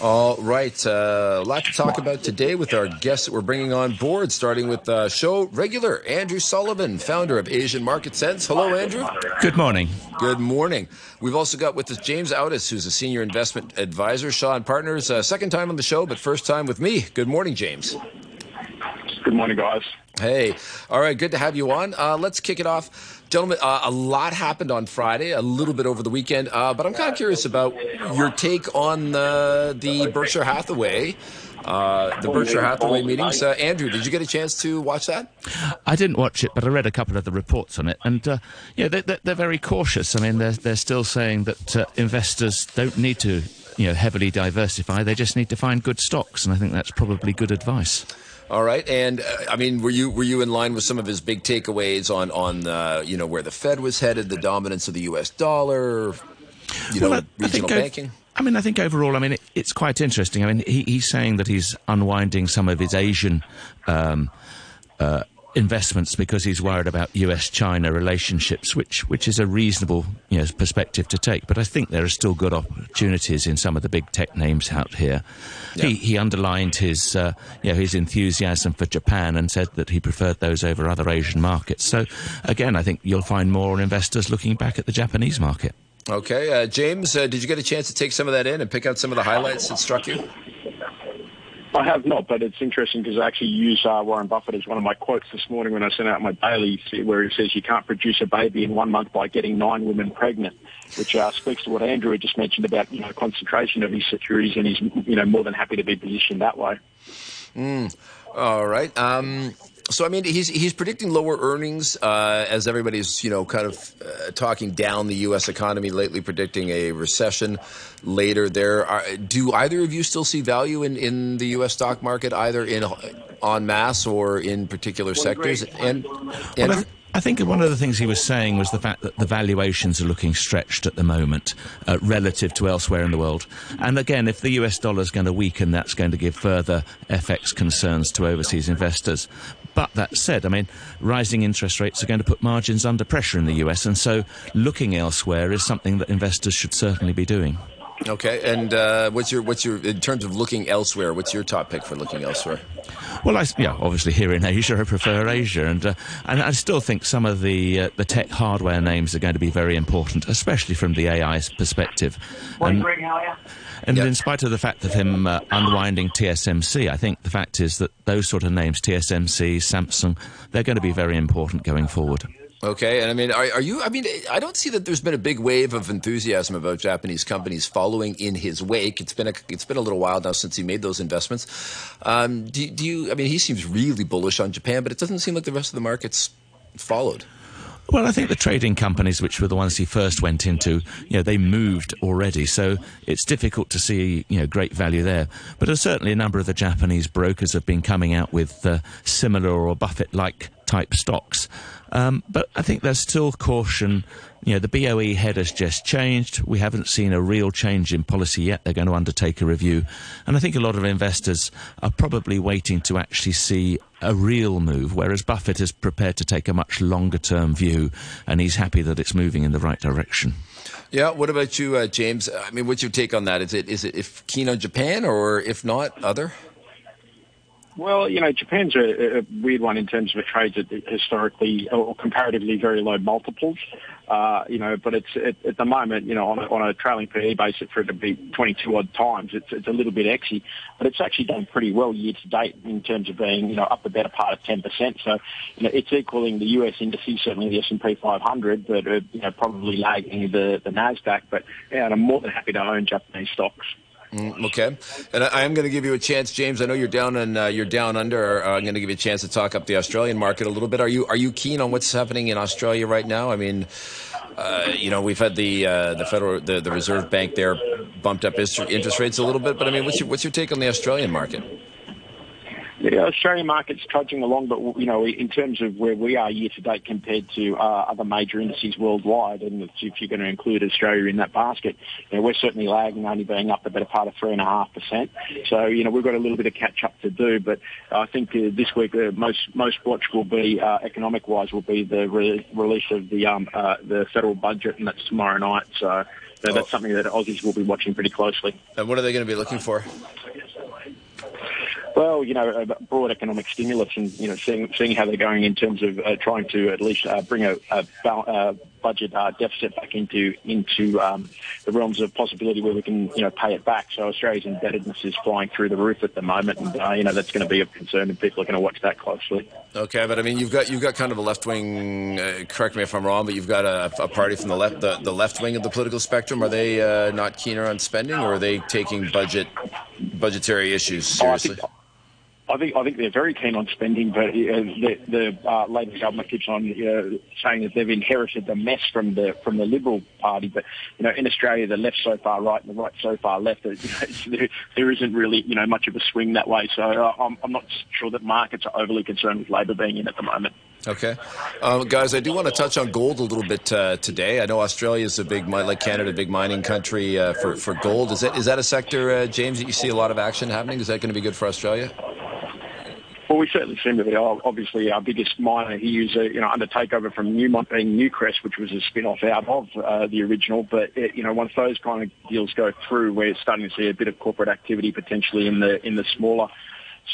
All right. Uh, a lot to talk about today with our guests that we're bringing on board, starting with uh, show regular Andrew Sullivan, founder of Asian Market Sense. Hello, Andrew. Good morning. Good morning. We've also got with us James Audiss, who's a senior investment advisor, Shaw and Partners. Uh, second time on the show, but first time with me. Good morning, James. Good morning, guys. Hey. All right. Good to have you on. Uh, let's kick it off. Gentlemen, uh, a lot happened on Friday, a little bit over the weekend, uh, but I'm kind of curious about your take on the, the Berkshire Hathaway. Uh, the Berkshire Hathaway meetings. Uh, Andrew, did you get a chance to watch that? I didn't watch it, but I read a couple of the reports on it, and uh, yeah, they're, they're, very cautious. I mean, they're they're still saying that uh, investors don't need to, you know, heavily diversify. They just need to find good stocks, and I think that's probably good advice. All right, and uh, I mean, were you were you in line with some of his big takeaways on on uh, you know where the Fed was headed, the dominance of the U.S. dollar, you well, know, I, regional I banking? I mean, I think overall, I mean, it, it's quite interesting. I mean, he, he's saying that he's unwinding some of his Asian um, uh, investments because he's worried about US-China relationships, which which is a reasonable you know, perspective to take. But I think there are still good opportunities in some of the big tech names out here. Yeah. He he underlined his uh, you know, his enthusiasm for Japan and said that he preferred those over other Asian markets. So again, I think you'll find more investors looking back at the Japanese market. Okay, uh, James, uh, did you get a chance to take some of that in and pick out some of the highlights that struck you? I have not, but it's interesting because I actually use uh, Warren Buffett as one of my quotes this morning when I sent out my daily, where he says you can't produce a baby in one month by getting nine women pregnant, which uh, speaks to what Andrew just mentioned about you know concentration of his securities, and he's you know more than happy to be positioned that way. Mm. All right. Um, so I mean, he's he's predicting lower earnings uh, as everybody's you know kind of uh, talking down the U.S. economy lately, predicting a recession later. There, are, do either of you still see value in, in the U.S. stock market, either in en masse or in particular sectors? And, and well, I think one of the things he was saying was the fact that the valuations are looking stretched at the moment uh, relative to elsewhere in the world. And again, if the US dollar is going to weaken, that's going to give further FX concerns to overseas investors. But that said, I mean, rising interest rates are going to put margins under pressure in the US, and so looking elsewhere is something that investors should certainly be doing. Okay, and uh, what's your what's your in terms of looking elsewhere? What's your top pick for looking elsewhere? Well, I, yeah, obviously here in Asia, I prefer Asia, and uh, and I still think some of the uh, the tech hardware names are going to be very important, especially from the AI perspective. And, and yep. in spite of the fact of him uh, unwinding TSMC, I think the fact is that those sort of names, TSMC, Samsung, they're going to be very important going forward. Okay, and I mean, are, are, you? I mean, I don't see that there's been a big wave of enthusiasm about Japanese companies following in his wake. It's been a it's been a little while now since he made those investments. Um, do, do you? I mean, he seems really bullish on Japan, but it doesn't seem like the rest of the markets followed. Well, I think the trading companies, which were the ones he first went into, you know, they moved already, so it's difficult to see, you know, great value there. But certainly a number of the Japanese brokers have been coming out with uh, similar or Buffett-like type stocks. Um, but I think there's still caution. You know, the BOE head has just changed. We haven't seen a real change in policy yet. They're going to undertake a review. And I think a lot of investors are probably waiting to actually see a real move, whereas Buffett is prepared to take a much longer term view and he's happy that it's moving in the right direction. Yeah. What about you, uh, James? I mean, what's your take on that? Is it is it if keen on Japan or if not other? Well, you know, Japan's a, a weird one in terms of it trades at historically or comparatively very low multiples. Uh, you know, but it's at, at the moment, you know, on a, on a trailing PE basis for it to be 22 odd times, it's, it's a little bit exy, but it's actually done pretty well year to date in terms of being, you know, up the better part of 10%. So, you know, it's equaling the US indices, certainly the S&P 500, but, uh, you know, probably lagging the, the NASDAQ. But, yeah, I'm more than happy to own Japanese stocks. Mm, okay, and I, am going to give you a chance, James. I know you're down and uh, you're down under. Uh, I'm going to give you a chance to talk up the Australian market a little bit. Are you are you keen on what's happening in Australia right now? I mean, uh, you know, we've had the uh, the federal the, the Reserve Bank there bumped up interest rates a little bit, but I mean, what's your what's your take on the Australian market? The Australian market's trudging along, but you know, in terms of where we are year to date compared to uh, other major indices worldwide, and if you're going to include Australia in that basket, you know, we're certainly lagging, only being up the better part of three and a half percent. So you know, we've got a little bit of catch up to do, but I think uh, this week uh, most most watch will be uh, economic wise will be the re- release of the um, uh, the federal budget, and that's tomorrow night. So So that's something that Aussies will be watching pretty closely. And what are they going to be looking for? Well, you know, broad economic stimulus and, you know, seeing, seeing how they're going in terms of uh, trying to at least uh, bring a, a uh, budget uh, deficit back into into um, the realms of possibility where we can, you know, pay it back. So Australia's indebtedness is flying through the roof at the moment, and uh, you know that's going to be of concern, and people are going to watch that closely. Okay, but I mean, you've got you've got kind of a left wing. Uh, correct me if I'm wrong, but you've got a, a party from the left, the, the, left wing of the political spectrum. Are they uh, not keener on spending, or are they taking budget budgetary issues seriously? Oh, I think I think they're very keen on spending, but uh, the, the uh, Labor government keeps on know, saying that they've inherited the mess from the from the Liberal Party. But you know, in Australia, the left so far right and the right so far left. You know, there, there isn't really you know much of a swing that way. So uh, I'm, I'm not sure that markets are overly concerned with Labor being in at the moment. Okay, um, guys, I do want to touch on gold a little bit uh, today. I know Australia is a big, like Canada, big mining country uh, for for gold. Is that is that a sector, uh, James, that you see a lot of action happening? Is that going to be good for Australia? Well, we certainly seem to be. Obviously, our biggest miner here is, you know, under takeover from Newmont being Newcrest, which was a spin-off out of uh, the original. But it, you know, once those kind of deals go through, we're starting to see a bit of corporate activity potentially in the in the smaller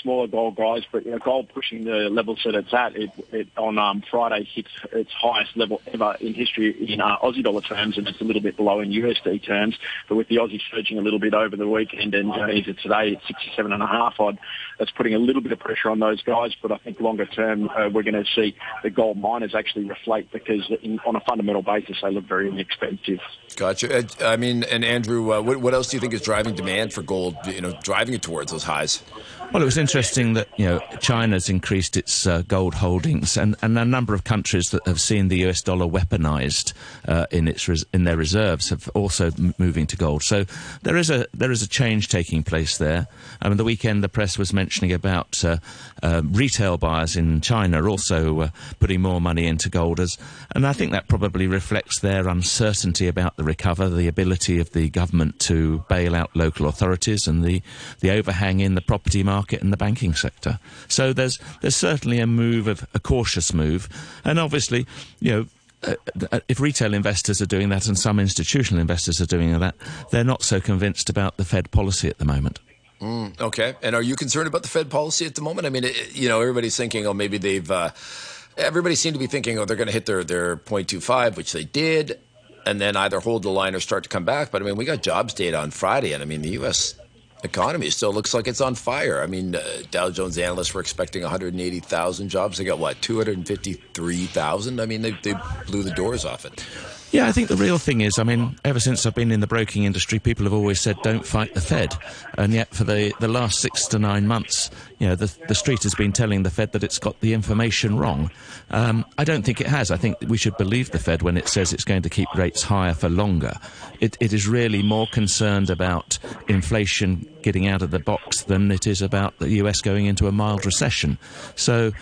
smaller gold guys, but you know, gold pushing the levels that it's at. It, it on um, Friday hits its highest level ever in history in uh, Aussie dollar terms, and it's a little bit below in USD terms. But with the Aussie surging a little bit over the weekend, and is it today at 67 and a half odd, that's putting a little bit of pressure on those guys. But I think longer term, uh, we're going to see the gold miners actually reflate because in, on a fundamental basis, they look very inexpensive. Gotcha. Uh, I mean, and Andrew, uh, what, what else do you think is driving demand for gold? You know, driving it towards those highs. Well, it was interesting that you know China's increased its uh, gold holdings, and, and a number of countries that have seen the US dollar weaponized uh, in its res- in their reserves have also m- moving to gold. So there is a there is a change taking place there. I mean, the weekend the press was mentioning about uh, uh retail buyers in China also uh, putting more money into gold, as, and I think that probably reflects their uncertainty about the recover, the ability of the government to bail out local authorities, and the the overhang in the property market market and the banking sector. So there's there's certainly a move of a cautious move, and obviously, you know. Uh, uh, if retail investors are doing that and some institutional investors are doing that, they're not so convinced about the Fed policy at the moment. Mm, okay. And are you concerned about the Fed policy at the moment? I mean, it, you know, everybody's thinking, oh, maybe they've. Uh, everybody seemed to be thinking, oh, they're going to hit their their 0.25, which they did, and then either hold the line or start to come back. But I mean, we got jobs data on Friday, and I mean, the U.S economy still looks like it's on fire. I mean, uh, Dow Jones analysts were expecting 180,000 jobs. They got what, 253,000? I mean, they, they blew the doors off it. Yeah, I think the real thing is, I mean, ever since I've been in the broking industry, people have always said, don't fight the Fed. And yet, for the, the last six to nine months, you know, the, the street has been telling the Fed that it's got the information wrong. Um, I don't think it has. I think we should believe the Fed when it says it's going to keep rates higher for longer. It, it is really more concerned about inflation getting out of the box than it is about the US going into a mild recession. So,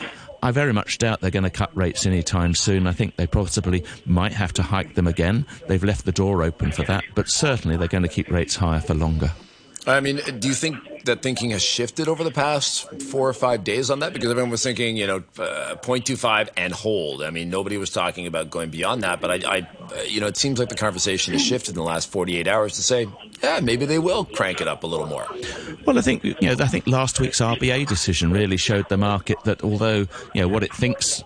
I very much doubt they're going to cut rates anytime soon. I think they possibly might have to hike them again. They've left the door open for that, but certainly they're going to keep rates higher for longer. I mean, do you think that thinking has shifted over the past four or five days on that? Because everyone was thinking, you know, uh, 0.25 and hold. I mean, nobody was talking about going beyond that. But I, I, you know, it seems like the conversation has shifted in the last 48 hours to say, yeah, maybe they will crank it up a little more. Well, I think you know, I think last week's RBA decision really showed the market that although you know what it thinks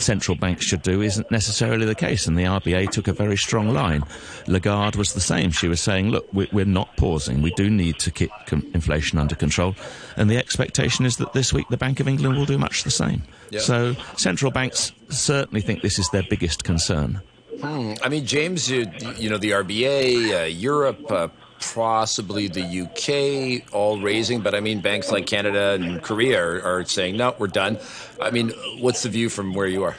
central banks should do isn't necessarily the case, and the RBA took a very strong line. Lagarde was the same. She was saying, look, we're not pausing. We do need to keep inflation under control. And the expectation is that this week the Bank of England will do much the same. Yep. So central banks certainly think this is their biggest concern. Hmm. I mean, James, you, you know, the RBA, uh, Europe, uh, possibly the UK all raising, but I mean, banks like Canada and Korea are, are saying, no, we're done. I mean, what's the view from where you are?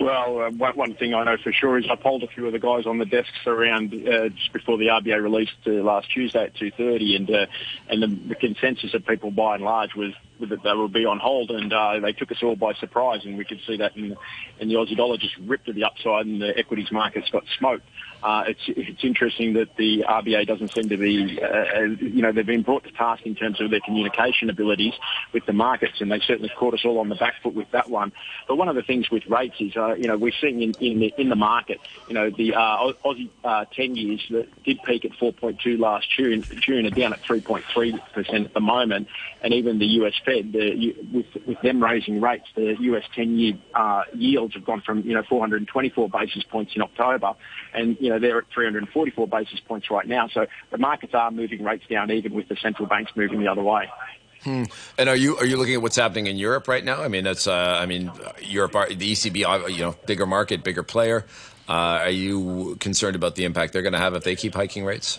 Well, uh, one, thing I know for sure is I polled a few of the guys on the desks around uh, just before the RBA released uh, last Tuesday at 2.30 and, uh, and the, the consensus of people by and large was that they would be on hold, and uh, they took us all by surprise, and we could see that in, in the Aussie dollar just ripped to the upside, and the equities markets got smoked. Uh, it's it's interesting that the RBA doesn't seem to be, uh, you know, they've been brought to task in terms of their communication abilities with the markets, and they certainly caught us all on the back foot with that one. But one of the things with rates is, uh, you know, we're seeing in, in the in the market, you know, the uh, Aussie uh, 10 years that did peak at 4.2 last June, June are down at 3.3 percent at the moment, and even the US Fed, the, with with them raising rates, the US 10 year uh, yields have gone from you know 424 basis points in October, and you know know, they're at 344 basis points right now. So the markets are moving rates down, even with the central banks moving the other way. Hmm. And are you are you looking at what's happening in Europe right now? I mean, that's uh, I mean, Europe, the ECB, uh, you know, bigger market, bigger player. Uh, are you concerned about the impact they're going to have if they keep hiking rates?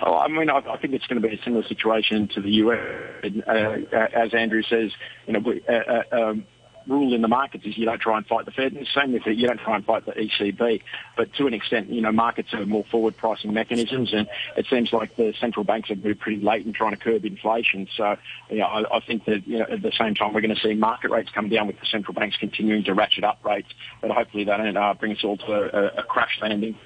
Oh, I mean, I, I think it's going to be a similar situation to the US. Uh, as Andrew says, you know, we, uh, uh um, rule in the markets is you don't try and fight the Fed. And the same with it, you don't try and fight the ECB. But to an extent, you know, markets have more forward pricing mechanisms, and it seems like the central banks have moved pretty late in trying to curb inflation. So, you know, I, I think that you know, at the same time we're going to see market rates come down with the central banks continuing to ratchet up rates, but hopefully they don't uh, bring us all to a, a crash landing.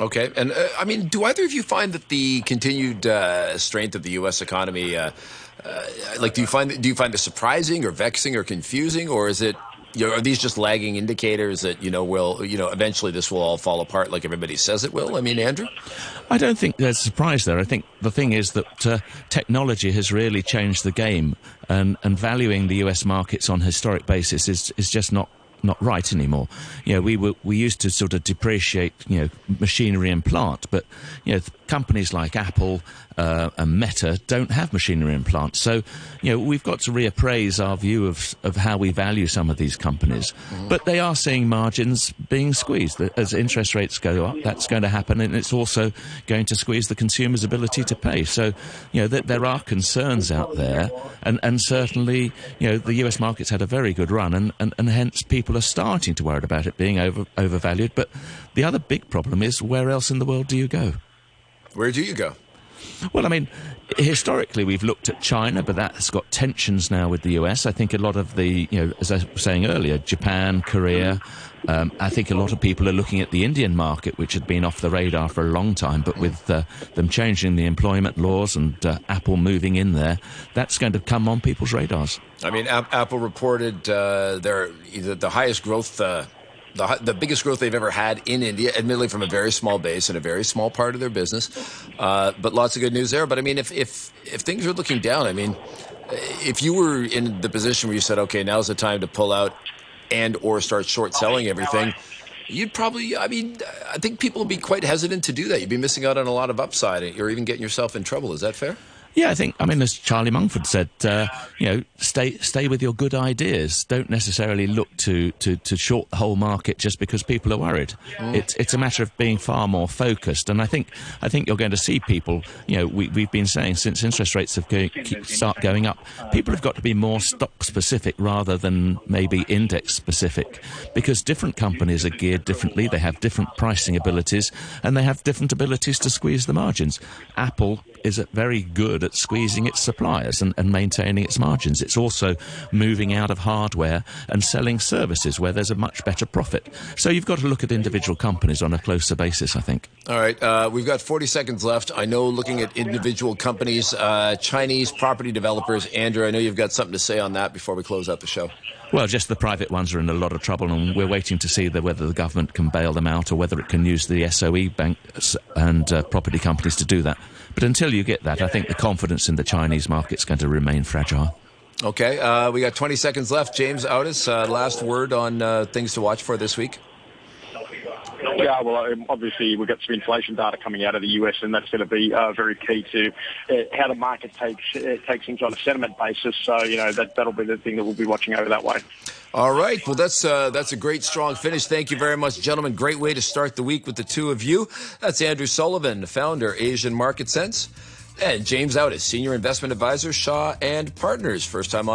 Okay, and uh, I mean, do either of you find that the continued uh, strength of the U.S. economy, uh, uh, like, do you find do you find this surprising or vexing or confusing, or is it, you know, are these just lagging indicators that you know will, you know, eventually this will all fall apart like everybody says it will? I mean, Andrew, I don't think there's a surprise there. I think the thing is that uh, technology has really changed the game, and and valuing the U.S. markets on historic basis is is just not not right anymore. You know, we were, we used to sort of depreciate, you know, machinery and plant, but you know, companies like Apple uh, and Meta don't have machinery and plant. So, you know, we've got to reappraise our view of of how we value some of these companies. Mm-hmm. But they are seeing margins being squeezed as interest rates go up. That's going to happen, and it's also going to squeeze the consumer's ability to pay. So, you know, th- there are concerns out there, and and certainly, you know, the U.S. market's had a very good run, and and, and hence people people are starting to worry about it being over, overvalued. But the other big problem is where else in the world do you go? Where do you go? Well, I mean, historically we've looked at China, but that's got tensions now with the US. I think a lot of the, you know, as I was saying earlier, Japan, Korea. Um, I think a lot of people are looking at the Indian market, which had been off the radar for a long time, but with uh, them changing the employment laws and uh, Apple moving in there, that's going to come on people's radars. I mean, Apple reported uh, their the highest growth uh, the, the biggest growth they've ever had in India, admittedly from a very small base and a very small part of their business. Uh, but lots of good news there. But I mean, if, if, if things are looking down, I mean, if you were in the position where you said, okay, now's the time to pull out and or start short selling everything, you'd probably, I mean, I think people would be quite hesitant to do that. You'd be missing out on a lot of upside or even getting yourself in trouble. Is that fair? Yeah, I think. I mean, as Charlie Munger said, uh, you know, stay stay with your good ideas. Don't necessarily look to, to, to short the whole market just because people are worried. Mm. It's it's a matter of being far more focused. And I think I think you're going to see people. You know, we we've been saying since interest rates have go, keep, start going up, people have got to be more stock specific rather than maybe index specific, because different companies are geared differently. They have different pricing abilities, and they have different abilities to squeeze the margins. Apple is very good at squeezing its suppliers and, and maintaining its margins. It's also moving out of hardware and selling services where there's a much better profit. So you've got to look at individual companies on a closer basis, I think. All right. Uh, we've got 40 seconds left. I know looking at individual companies, uh, Chinese property developers, Andrew, I know you've got something to say on that before we close out the show. Well, just the private ones are in a lot of trouble, and we're waiting to see the, whether the government can bail them out or whether it can use the SOE banks and uh, property companies to do that. But until you get that, I think the confidence in the Chinese market is going to remain fragile. Okay, uh, we got 20 seconds left. James Audiss, uh, last word on uh, things to watch for this week. Yeah, well, um, obviously we've got some inflation data coming out of the US, and that's going to be uh, very key to uh, how the market takes uh, takes things on a sentiment basis. So, you know, that that'll be the thing that we'll be watching over that way. All right. Well, that's uh, that's a great strong finish. Thank you very much, gentlemen. Great way to start the week with the two of you. That's Andrew Sullivan, founder Asian Market Sense, and James Audiss, senior investment advisor, Shaw and Partners. First time on.